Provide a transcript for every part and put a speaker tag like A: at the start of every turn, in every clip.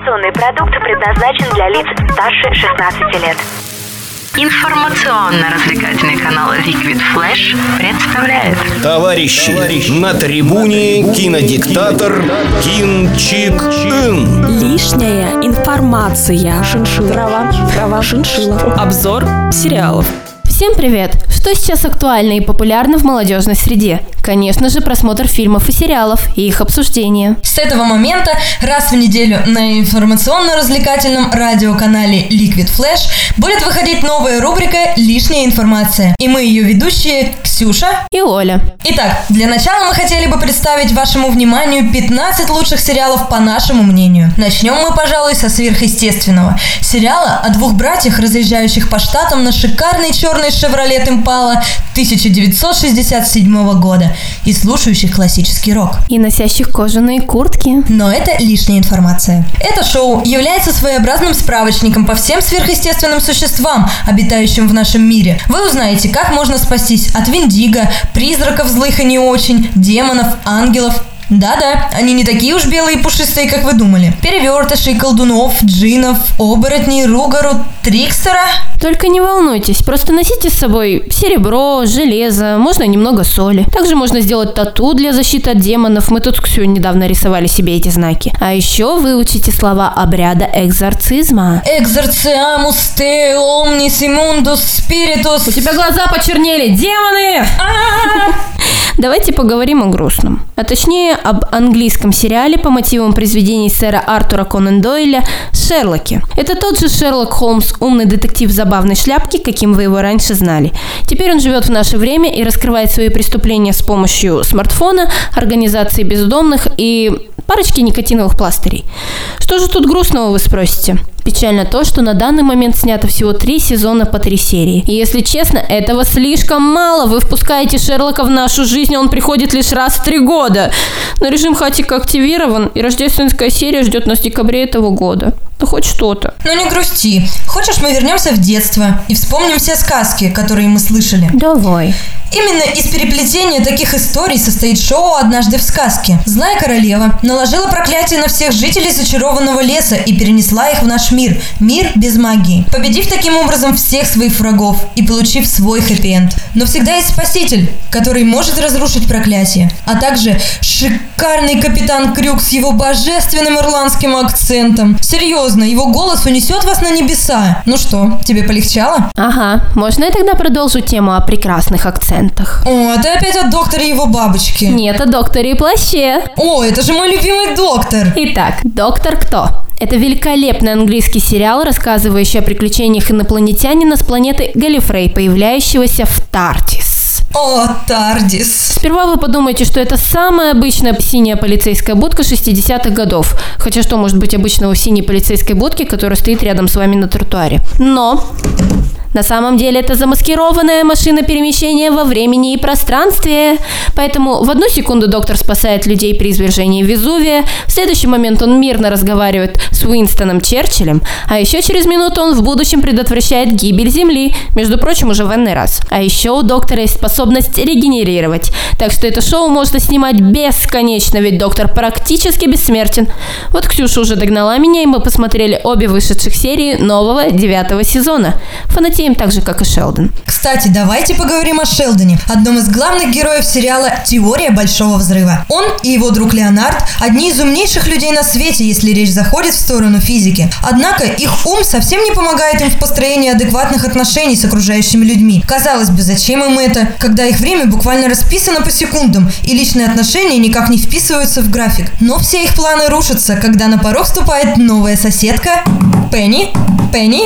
A: Информационный продукт предназначен для лиц старше 16 лет.
B: Информационно-развлекательный канал Liquid Flash представляет
C: Товарищи, на трибуне кинодиктатор Кин Чик Ин.
D: Лишняя информация. Шиншилла. Трава. Трава. Шиншилла. Обзор сериалов.
E: Всем привет! Что сейчас актуально и популярно в молодежной среде? Конечно же, просмотр фильмов и сериалов и их обсуждение.
F: С этого момента раз в неделю на информационно-развлекательном радиоканале Liquid Flash будет выходить новая рубрика «Лишняя информация». И мы ее ведущие Ксюша
E: и Оля.
F: Итак, для начала мы хотели бы представить вашему вниманию 15 лучших сериалов по нашему мнению. Начнем мы, пожалуй, со сверхъестественного. Сериала о двух братьях, разъезжающих по штатам на шикарной черной Chevrolet Impala 1967 года и слушающих классический рок.
E: И носящих кожаные куртки.
F: Но это лишняя информация. Это шоу является своеобразным справочником по всем сверхъестественным существам, обитающим в нашем мире. Вы узнаете, как можно спастись от Виндиго, призраков злых и не очень, демонов, ангелов да-да, они не такие уж белые и пушистые, как вы думали. Перевертышей, колдунов, джинов, оборотней, ругару, трикстера.
E: Только не волнуйтесь, просто носите с собой серебро, железо, можно немного соли. Также можно сделать тату для защиты от демонов. Мы тут Ксю недавно рисовали себе эти знаки. А еще выучите слова обряда экзорцизма.
F: Экзорциамус те омнис имундус спиритус.
E: У тебя глаза почернели, демоны! Давайте поговорим о грустном. А точнее об английском сериале по мотивам произведений сэра Артура Конан Дойля «Шерлоки». Это тот же Шерлок Холмс, умный детектив забавной шляпки, каким вы его раньше знали. Теперь он живет в наше время и раскрывает свои преступления с помощью смартфона, организации бездомных и парочки никотиновых пластырей. Что же тут грустного, вы спросите? Печально то, что на данный момент снято всего три сезона по три серии. И если честно, этого слишком мало. Вы впускаете Шерлока в нашу жизнь, он приходит лишь раз в три года. Но режим Хатика активирован, и рождественская серия ждет нас в декабре этого года. Ну хоть что-то.
F: Ну не грусти. Хочешь, мы вернемся в детство и вспомним все сказки, которые мы слышали?
E: Давай.
F: Именно из переплетения таких историй состоит шоу «Однажды в сказке». Злая королева наложила проклятие на всех жителей зачарованного леса и перенесла их в наш мир. Мир без магии. Победив таким образом всех своих врагов и получив свой хэппи-энд. Но всегда есть спаситель, который может разрушить проклятие. А также шикарный капитан Крюк с его божественным ирландским акцентом. Серьезно, его голос унесет вас на небеса. Ну что, тебе полегчало?
E: Ага, можно я тогда продолжу тему о прекрасных акцентах?
F: О, ты опять о докторе и его бабочке.
E: Нет, о докторе и плаще.
F: О, это же мой любимый доктор.
E: Итак, доктор кто? Это великолепный английский сериал, рассказывающий о приключениях инопланетянина с планеты Галифрей, появляющегося в Тартис.
F: О, Тардис.
E: Сперва вы подумаете, что это самая обычная синяя полицейская будка 60-х годов. Хотя что может быть обычного в синей полицейской будке, которая стоит рядом с вами на тротуаре? Но на самом деле это замаскированная машина перемещения во времени и пространстве. Поэтому в одну секунду доктор спасает людей при извержении Везувия, в следующий момент он мирно разговаривает с Уинстоном Черчиллем, а еще через минуту он в будущем предотвращает гибель Земли, между прочим, уже в энный раз. А еще у доктора есть способность регенерировать, так что это шоу можно снимать бесконечно, ведь доктор практически бессмертен. Вот Ксюша уже догнала меня, и мы посмотрели обе вышедших серии нового девятого сезона. Фанатеем так же, как и Шелдон.
F: Кстати, давайте поговорим о Шелдоне, одном из главных героев сериала «Теория Большого Взрыва». Он и его друг Леонард – одни из умнейших людей на свете, если речь заходит в сторону физики. Однако их ум совсем не помогает им в построении адекватных отношений с окружающими людьми. Казалось бы, зачем им это, когда их время буквально расписано по секундам, и личные отношения никак не вписываются в график. Но все их планы рушатся, когда на порог вступает новая соседка Пенни, Пенни,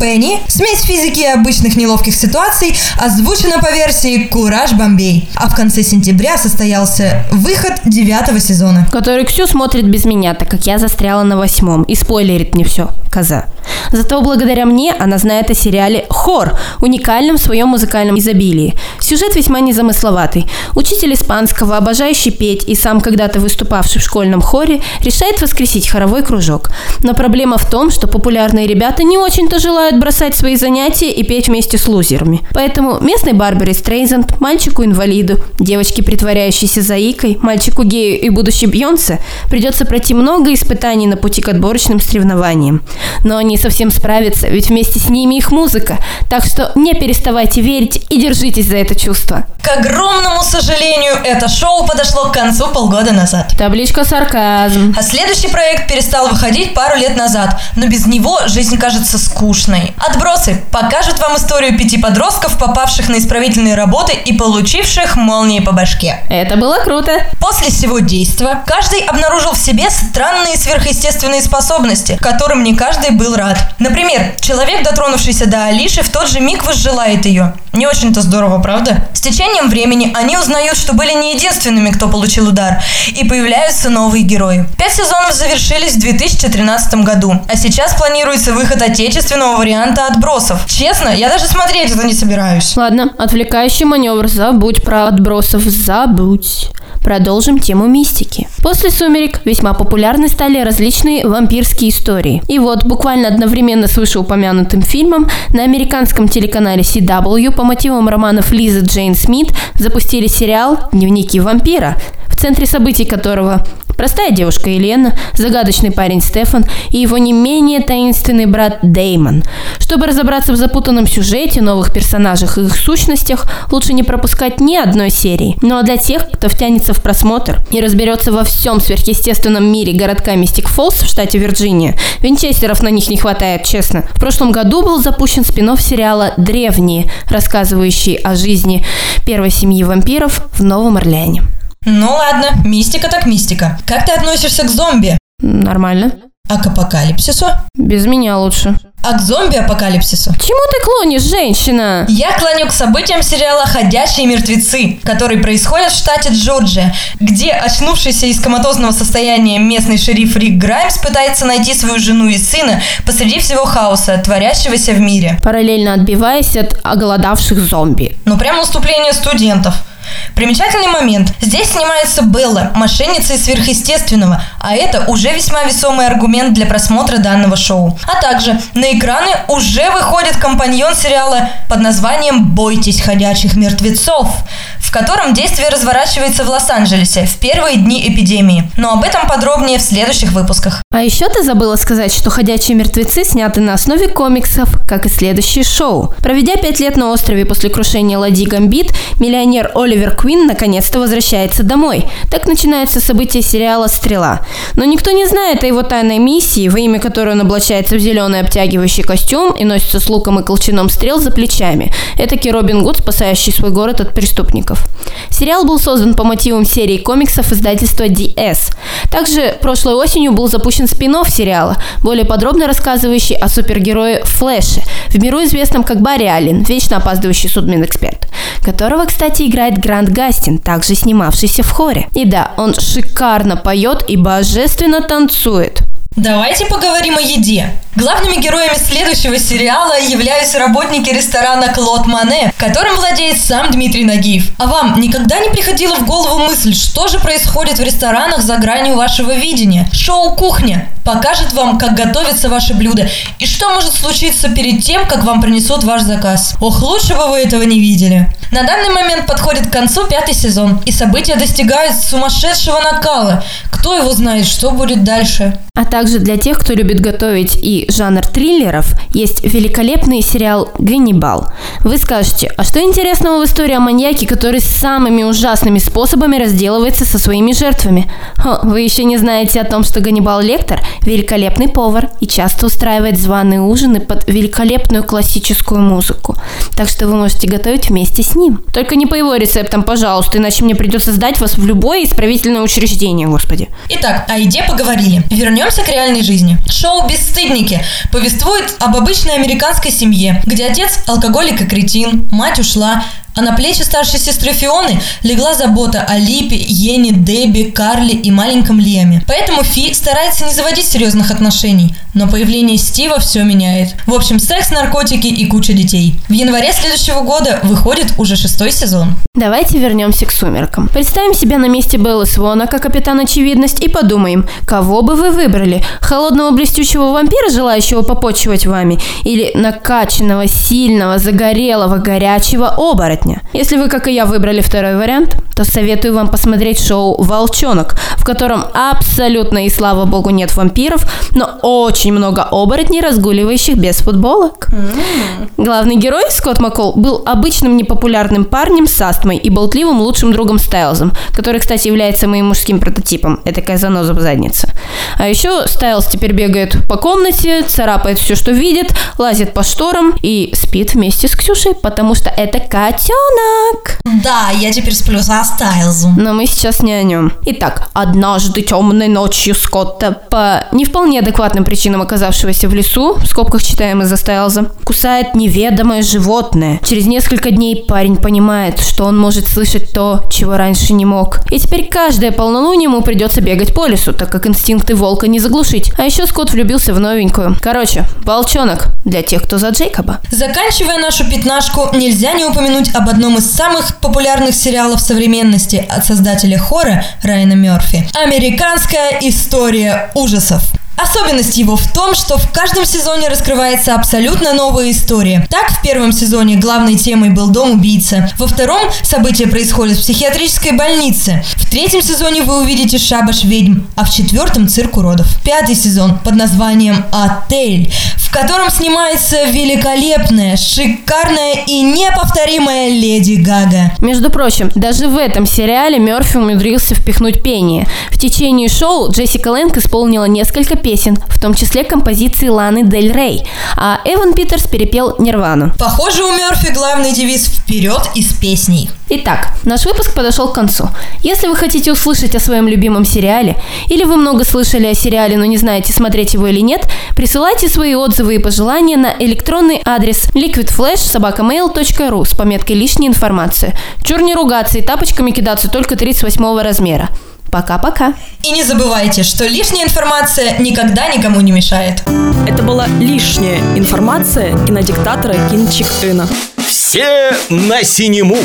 F: Пенни, смесь физики и обычных неловких ситуаций, озвучена по версии «Кураж Бомбей». А в конце сентября состоялся выход девятого сезона.
E: Который Ксю смотрит без меня, так как я застряла на восьмом и спойлерит мне все, коза. Зато благодаря мне она знает о сериале «Хор», уникальном своем музыкальном изобилии. Сюжет весьма незамысловатый. Учитель испанского, обожающий петь и сам когда-то выступавший в школьном хоре, решает воскресить хоровой кружок. Но проблема в том, что популярные ребята не очень-то желают желают бросать свои занятия и петь вместе с лузерами. Поэтому местной Барбаре Стрейзенд, мальчику-инвалиду, девочке, притворяющейся заикой, мальчику-гею и будущей Бьонсе придется пройти много испытаний на пути к отборочным соревнованиям. Но они совсем справятся, ведь вместе с ними их музыка. Так что не переставайте верить и держитесь за это чувство.
F: К огромному сожалению, это шоу подошло к концу полгода назад.
E: Табличка сарказм.
F: А следующий проект перестал выходить пару лет назад, но без него жизнь кажется скучной. Отбросы покажут вам историю пяти подростков, попавших на исправительные работы и получивших молнии по башке.
E: Это было круто.
F: После всего действа каждый обнаружил в себе странные сверхъестественные способности, которым не каждый был рад. Например, человек, дотронувшийся до Алиши, в тот же миг возжелает ее. Не очень-то здорово, правда? С течением времени они узнают, что были не единственными, кто получил удар, и появляются новые герои. Пять сезонов завершились в 2013 году, а сейчас планируется выход отечественного варианта отбросов. Честно, я даже смотреть это не собираюсь.
E: Ладно, отвлекающий маневр, забудь про отбросов, забудь. Продолжим тему мистики. После «Сумерек» весьма популярны стали различные вампирские истории. И вот, буквально одновременно с вышеупомянутым фильмом, на американском телеканале CW по мотивам романов Лизы Джейн Смит запустили сериал «Дневники вампира», в центре событий которого Простая девушка Елена, загадочный парень Стефан и его не менее таинственный брат Деймон. Чтобы разобраться в запутанном сюжете, новых персонажах и их сущностях, лучше не пропускать ни одной серии. Ну а для тех, кто втянется в просмотр и разберется во всем сверхъестественном мире городка Мистик Фоллс в штате Вирджиния, винчестеров на них не хватает, честно. В прошлом году был запущен спин сериала «Древние», рассказывающий о жизни первой семьи вампиров в Новом Орлеане.
F: Ну ладно, мистика так мистика. Как ты относишься к зомби?
E: Нормально.
F: А к апокалипсису?
E: Без меня лучше.
F: А к зомби-апокалипсису?
E: Чему ты клонишь, женщина?
F: Я клоню к событиям сериала «Ходячие мертвецы», который происходит в штате Джорджия, где очнувшийся из коматозного состояния местный шериф Рик Граймс пытается найти свою жену и сына посреди всего хаоса, творящегося в мире.
E: Параллельно отбиваясь от оголодавших зомби.
F: Ну прям наступление студентов. Примечательный момент. Здесь снимается Белла, мошенница из сверхъестественного, а это уже весьма весомый аргумент для просмотра данного шоу. А также на экраны уже выходит компаньон сериала под названием «Бойтесь ходячих мертвецов», в котором действие разворачивается в Лос-Анджелесе в первые дни эпидемии. Но об этом подробнее в следующих выпусках.
E: А еще ты забыла сказать, что «Ходячие мертвецы» сняты на основе комиксов, как и следующее шоу. Проведя пять лет на острове после крушения ладьи Гамбит, миллионер Оливер Квин наконец-то возвращается домой. Так начинается событие сериала «Стрела». Но никто не знает о его тайной миссии, во имя которой он облачается в зеленый обтягивающий костюм и носится с луком и колчаном стрел за плечами. Это Робин Гуд, спасающий свой город от преступников. Сериал был создан по мотивам серии комиксов издательства DS. Также прошлой осенью был запущен спин сериала, более подробно рассказывающий о супергерое Флэше, в миру известном как Барри Аллен, вечно опаздывающий судмин-эксперт, которого, кстати, играет Грант Гастин, также снимавшийся в хоре. И да, он шикарно поет и божественно танцует.
F: Давайте поговорим о еде. Главными героями следующего сериала являются работники ресторана Клод Мане, которым владеет сам Дмитрий Нагиев. А вам никогда не приходила в голову мысль, что же происходит в ресторанах за гранью вашего видения? Шоу «Кухня» покажет вам, как готовятся ваши блюда и что может случиться перед тем, как вам принесут ваш заказ. Ох, лучше бы вы этого не видели. На данный момент подходит к концу пятый сезон, и события достигают сумасшедшего накала. Кто его знает, что будет дальше?
E: А также для тех, кто любит готовить и жанр триллеров, есть великолепный сериал «Ганнибал». Вы скажете, а что интересного в истории о маньяке, который самыми ужасными способами разделывается со своими жертвами? О, вы еще не знаете о том, что Ганнибал Лектор – великолепный повар и часто устраивает званые ужины под великолепную классическую музыку. Так что вы можете готовить вместе с ним. Только не по его рецептам, пожалуйста, иначе мне придется сдать вас в любое исправительное учреждение, господи.
F: Итак, о еде поговорили. Вернемся к реальной жизни. Шоу «Бесстыдники» повествует об обычной американской семье, где отец – алкоголик и кретин, мать ушла, А на плечи старшей сестры Фионы легла забота о Липе, Йене, Дебби, Карли и маленьком Лиаме. Поэтому Фи старается не заводить серьезных отношений, но появление Стива все меняет. В общем, секс, наркотики и куча детей. В январе следующего года выходит уже шестой сезон.
E: Давайте вернемся к «Сумеркам». Представим себя на месте Беллы Свона как капитан Очевидность и подумаем, кого бы вы выбрали? Холодного блестящего вампира, желающего попочивать вами? Или накачанного, сильного, загорелого, горячего оборотня? Если вы, как и я, выбрали второй вариант, то советую вам посмотреть шоу «Волчонок», в котором абсолютно и слава богу нет вампиров, но очень много оборотней, разгуливающих без футболок. Главный герой, Скотт Маккол, был обычным непопулярным парнем с астмой и болтливым лучшим другом Стайлзом, который, кстати, является моим мужским прототипом. Это такая заноза в заднице. А еще Стайлз теперь бегает по комнате, царапает все, что видит, лазит по шторам и спит вместе с Ксюшей, потому что это котенок.
F: Да, я теперь сплю со Стайлзом.
E: Но мы сейчас не о нем. Итак, однажды темной ночью Скотта по не вполне адекватным причинам оказавшегося в лесу, в скобках читаем из-за Стайлза, кусает неведомое животное. Через несколько дней парень понимает, что он может слышать то, чего раньше не мог. И теперь каждое полнолуние ему придется бегать по лесу, так как инстинкты волка не заглушить. А еще Скотт влюбился в новенькую. Короче, волчонок для тех, кто за Джейкоба.
F: Заканчивая нашу пятнашку, нельзя не упомянуть об одном из самых популярных сериалов современности от создателя хора Райана Мерфи. Американская история ужасов. Особенность его в том, что в каждом сезоне раскрывается абсолютно новая история. Так, в первом сезоне главной темой был дом убийцы. Во втором события происходят в психиатрической больнице. В третьем сезоне вы увидите шабаш ведьм, а в четвертом цирк уродов. Пятый сезон под названием «Отель», в котором снимается великолепная, шикарная и неповторимая Леди Гага.
E: Между прочим, даже в этом сериале Мерфи умудрился впихнуть пение. В течение шоу Джессика Лэнг исполнила несколько песен, в том числе композиции Ланы Дель Рей, а Эван Питерс перепел Нирвану.
F: Похоже, у Мерфи главный девиз «Вперед из песней».
E: Итак, наш выпуск подошел к концу. Если вы хотите услышать о своем любимом сериале, или вы много слышали о сериале, но не знаете, смотреть его или нет, присылайте свои отзывы и пожелания на электронный адрес liquidflash.sobakamail.ru с пометкой «Лишняя информация». Чур не ругаться и тапочками кидаться только 38 размера. Пока-пока.
F: И не забывайте, что лишняя информация никогда никому не мешает.
D: Это была лишняя информация кинодиктатора Кин Чик Ына.
C: Все на синему.